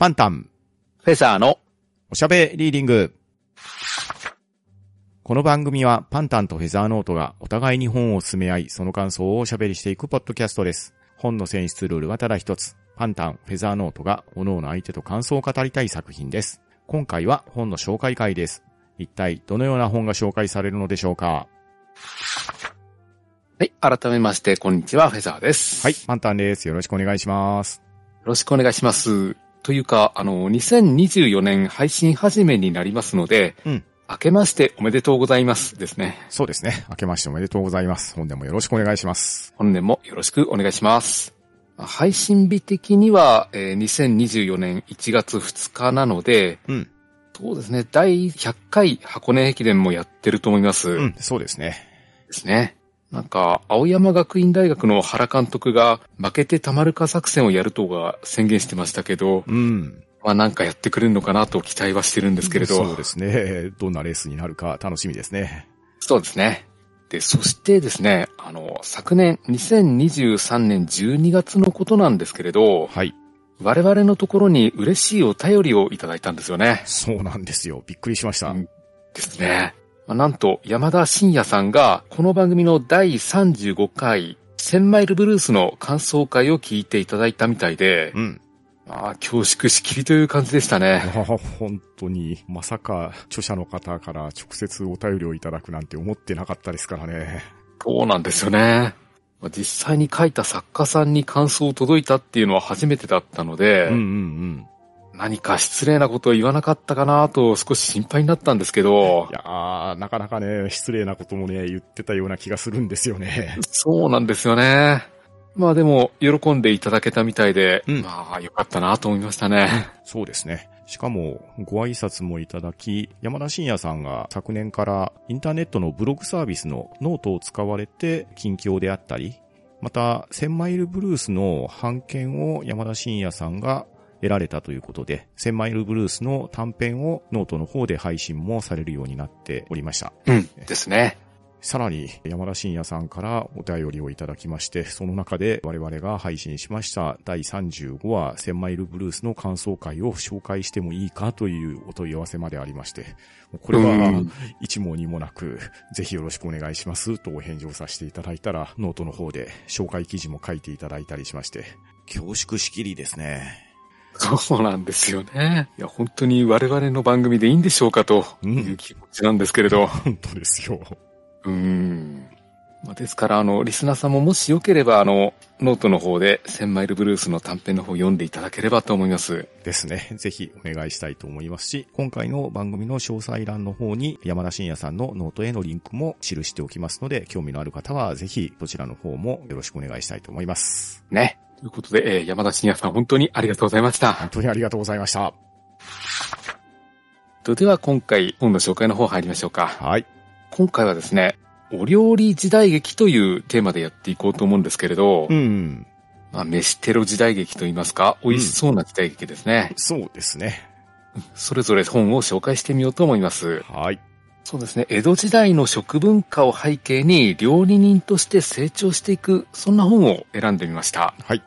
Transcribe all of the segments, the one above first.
パンタン、フェザーのおしゃべリーディング。この番組はパンタンとフェザーノートがお互いに本を進め合い、その感想をおしゃべりしていくポッドキャストです。本の選出ルールはただ一つ。パンタン、フェザーノートが各々相手と感想を語りたい作品です。今回は本の紹介会です。一体どのような本が紹介されるのでしょうか？はい、改めまして、こんにちは、フェザーです。はい、パンタンです。よろしくお願いします。よろしくお願いします。というか、あの、2024年配信始めになりますので、うん明けましておめでとうございますですね。そうですね。明けましておめでとうございます。本年もよろしくお願いします。本年もよろしくお願いします。配信日的には、えー2024年1月2日なので、うん。そうですね、第100回箱根駅伝もやってると思います。うん、そうですね。ですね。なんか、青山学院大学の原監督が負けてたまるか作戦をやるとが宣言してましたけど、うん。まあなんかやってくれるのかなと期待はしてるんですけれど。そうですね。どんなレースになるか楽しみですね。そうですね。で、そしてですね、あの、昨年2023年12月のことなんですけれど、はい。我々のところに嬉しいお便りをいただいたんですよね。そうなんですよ。びっくりしました。うんですね。まあなんと、山田信也さんが、この番組の第35回、1000マイルブルースの感想会を聞いていただいたみたいで、うん。まあ、恐縮しきりという感じでしたね。あ 本当に、まさか著者の方から直接お便りをいただくなんて思ってなかったですからね。そうなんですよね。まあ実際に書いた作家さんに感想を届いたっていうのは初めてだったので、うんうん何か失礼なことを言わなかったかなと少し心配になったんですけどうん。い、やーなかなかね、失礼なこともね、言ってたような気がするんですよね。そうなんですよね。まあでも、喜んでいただけたみたいで、うんまあ、よかったなと思いましたね。そうですね。しかも、ご挨拶もいただき、山田信也さんが昨年からインターネットのブログサービスのノートを使われて近況であったり、また、1000マイルブルースの版権を山田信也さんが得られたということで、1000マイルブルースの短編をノートの方で配信もされるようになっておりました。うん。ですね。さらに山田信也さんからお便りをいただきまして、その中で我々が配信しました第35話1000マイルブルースの感想会を紹介してもいいかというお問い合わせまでありまして、これうはん一問二もなく、ぜひよろしくお願いしますとお返事をさせていただいたら、ノートの方で紹介記事も書いていただいたりしまして、恐縮しきりですね。そうなんですよね。いや、本当に我々の番組でいいんでしょうかという気持ちなんですけれど。本当ですよ。うーん。まあですから、あの、リスナーさんももしよければ、あの、ノートの方で、1000マイルブルースの短編の方を読んでいただければと思います。ですね。ぜひお願いしたいと思いますし、今回の番組の詳細欄の方に山田信也さんのノートへのリンクも記しておきますので、興味のある方はぜひそちらの方もよろしくお願いしたいと思います。ね。ということで、えー山田信也さん本当にありがとうございました。本当にありがとうございました。とでは今回本の紹介の方入りましょうか。はい。今回はですね、お料理時代劇というテーマでやっていこうと思うんですけれど、うん。まあ、飯テロ時代劇といいますか、美味しそうな時代劇ですね。そうですね。それぞれ本を紹介してみようと思います。はい。そうですね、江戸時代の食文化を背景に料理人として成長していく、そんな本を選んでみました。はい。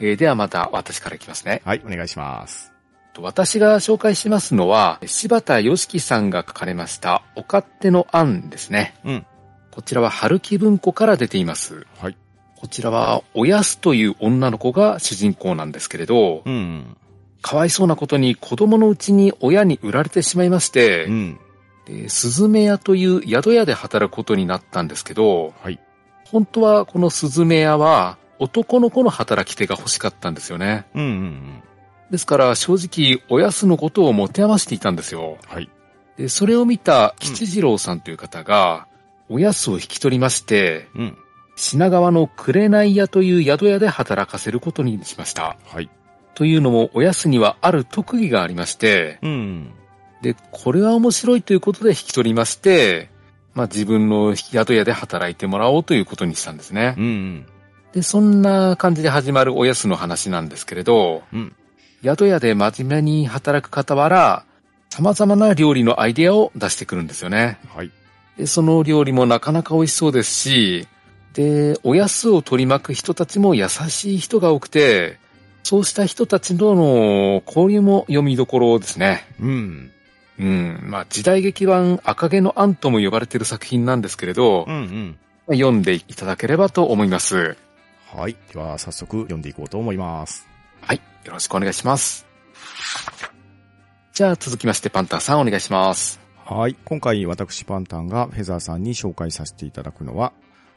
えーではまた私からいきますね。はい。お願いします。私が紹介しますのは、柴田良樹さんが書かれました、お勝手の案ですね。うん。こちらは春木文庫から出ています。はい。こちらは、おやすという女の子が主人公なんですけれど、うん。かわいそうなことに子供のうちに親に売られてしまいまして、うん。でスズメ屋という宿屋で働くことになったんですけど、はい。本当はこのスズメ屋は男の子の働き手が欲しかったんですよね。うん。うん。ですから正直おやすのことを持て余していたんですよ。はい。で、それを見た吉次郎さんという方が、おやすを引き取りまして、うん。品川の紅屋という宿屋で働かせることにしました。はい。というのも、おやすにはある特技がありまして、うん。で、これは面白いということで引き取りまして、まあ自分の宿屋で働いてもらおうということにしたんですね。うん。で、そんな感じで始まるおやすの話なんですけれど、うん。宿屋で真面目に働く傍ら、様々な料理のアイデアを出してくるんですよね。はい。で、その料理もなかなか美味しそうですし、で、おやすを取り巻く人たちも優しい人が多くて、そうした人たちとの交流も読みどころですね。うん。うん。まあ、時代劇版赤毛のアンとも呼ばれている作品なんですけれど、うんうん。まあ読んでいただければと思います。はい。では、早速読んでいこうと思います。はい。よろしくお願いします。じゃあ続きましてパンタンさんお願いします。はい。今回私パンタンがフェザーさんに紹介させていただくのは、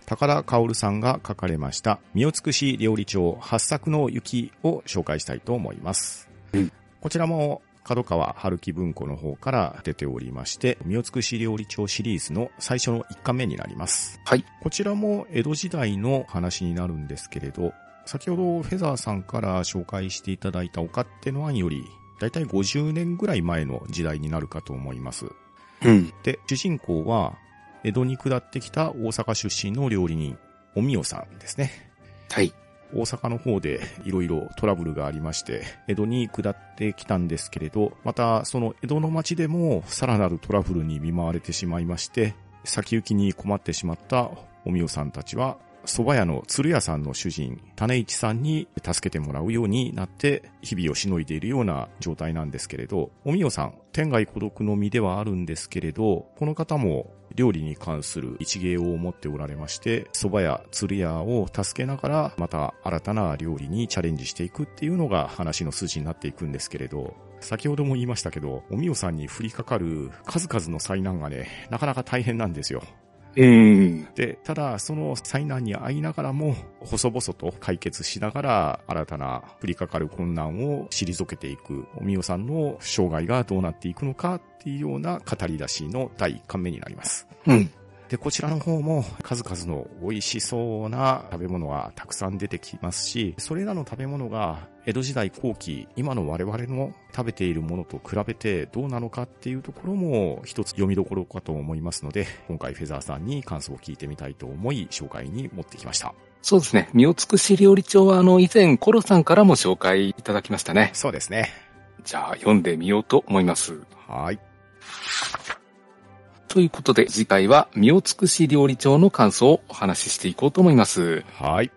高田薫さんが書かれました、身を尽くし料理長八作の雪を紹介したいと思います。うんこちらも、角川春樹文庫の方から出ておりまして、身を尽くし料理長シリーズの最初の1巻目になります。はい。こちらも江戸時代の話になるんですけれど、先ほどフェザーさんから紹介していただいたお勝手の案より、だいたい50年ぐらい前の時代になるかと思います。うん。で、主人公は、江戸に下ってきた大阪出身の料理人、おみおさんですね。はい。大阪の方でいろいろトラブルがありまして、江戸に下ってきたんですけれど、またその江戸の町でもさらなるトラブルに見舞われてしまいまして、先行きに困ってしまったおみおさんたちは、蕎麦屋の鶴屋さんの主人、種市さんに助けてもらうようになって、日々をしのいでいるような状態なんですけれど、おみおさん、天涯孤独の身ではあるんですけれど、この方も料理に関する一芸を持っておられまして、蕎麦屋、鶴屋を助けながら、また新たな料理にチャレンジしていくっていうのが話の筋になっていくんですけれど、先ほども言いましたけど、おみおさんに降りかかる数々の災難がね、なかなか大変なんですよ。うん。で、ただ、その災難に遭いながらも、細々と解決しながら、新たな降りかかる困難を退けていく、おみおさんの生涯がどうなっていくのかっていうような語り出しの第1巻目になります。うん。で、こちらの方も数々の美味しそうな食べ物がたくさん出てきますし、それらの食べ物が江戸時代後期、今の我々の食べているものと比べてどうなのかっていうところも一つ読みどころかと思いますので、今回フェザーさんに感想を聞いてみたいと思い紹介に持ってきました。そうですね。身を尽くし料理長はあの以前コロさんからも紹介いただきましたね。そうですね。じゃあ読んでみようと思います。はい。ということで次回は身を尽くし料理長の感想をお話ししていこうと思います。はい。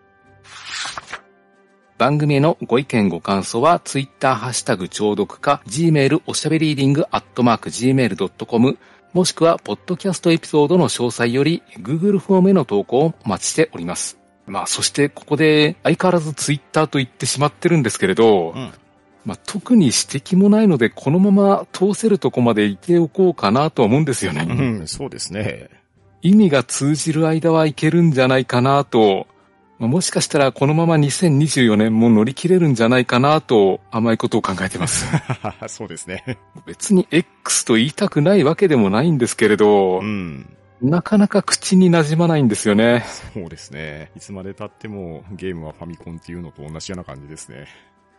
番組へのご意見ご感想は、ツイッターハッシュタグ聴読か、gmail おしゃべりーディングアットマーク gmail.com、もしくは、ポッドキャストエピソードの詳細より、Google フォームへの投稿をお待ちしております。まあ、そしてここで相変わらずツイッターと言ってしまってるんですけれど、うん。まあ、特に指摘もないので、このまま通せるとこまでいておこうかなと思うんですよね。うん、そうですね。意味が通じる間はいけるんじゃないかなと、まあもしかしたらこのまま2024年も乗り切れるんじゃないかなと甘いことを考えてます。そうですね。別に X と言いたくないわけでもないんですけれどう、ん。なかなか口に馴染まないんですよね。そうですね。いつまで経ってもゲームはファミコンっていうのと同じような感じですね。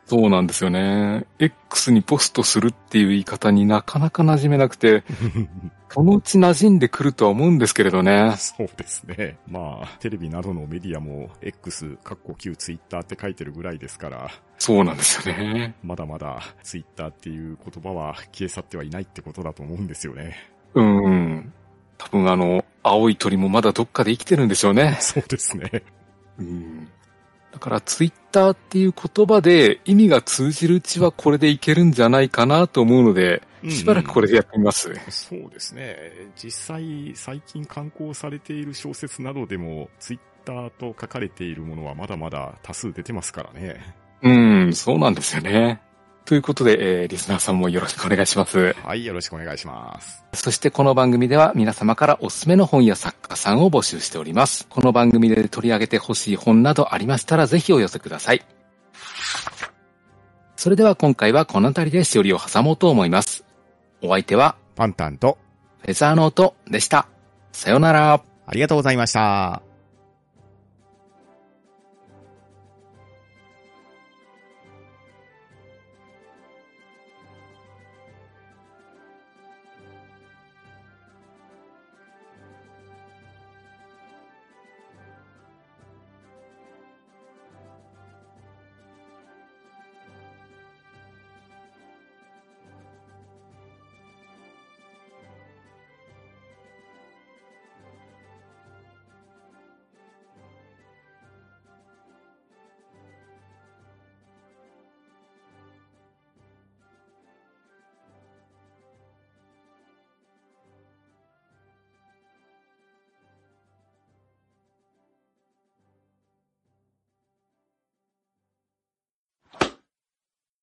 そうなんですよね。X にポストするっていう言い方になかなか馴染めなくて、そのうち馴染んでくるとは思うんですけれどね。そうですね。まあ、テレビなどのメディアも X、カッコ旧ツイッターって書いてるぐらいですから、そうなんですよね。まだまだツイッターっていう言葉は消え去ってはいないってことだと思うんですよね。うん。多分あの、青い鳥もまだどっかで生きてるんでしょうね。そうですね。うん。だからツイッターっていう言葉で意味が通じるうちはこれでいけるんじゃないかなと思うので、しばらくこれでやってみます。そうですね。実際、最近刊行されている小説などでも、ツイッターと書かれているものはまだまだ多数出てますからね。うん、そうなんですよね。ということで、えーリスナーさんもよろしくお願いします。はい、よろしくお願いします。そしてこの番組では皆様からおすすめの本や作家さんを募集しております。この番組で取り上げてほしい本などありましたらぜひお寄せください。それでは今回はこの辺りでしおりを挟もうと思います。お相手はパンタンと、フェザーノートでした。さようなら。ありがとうございました。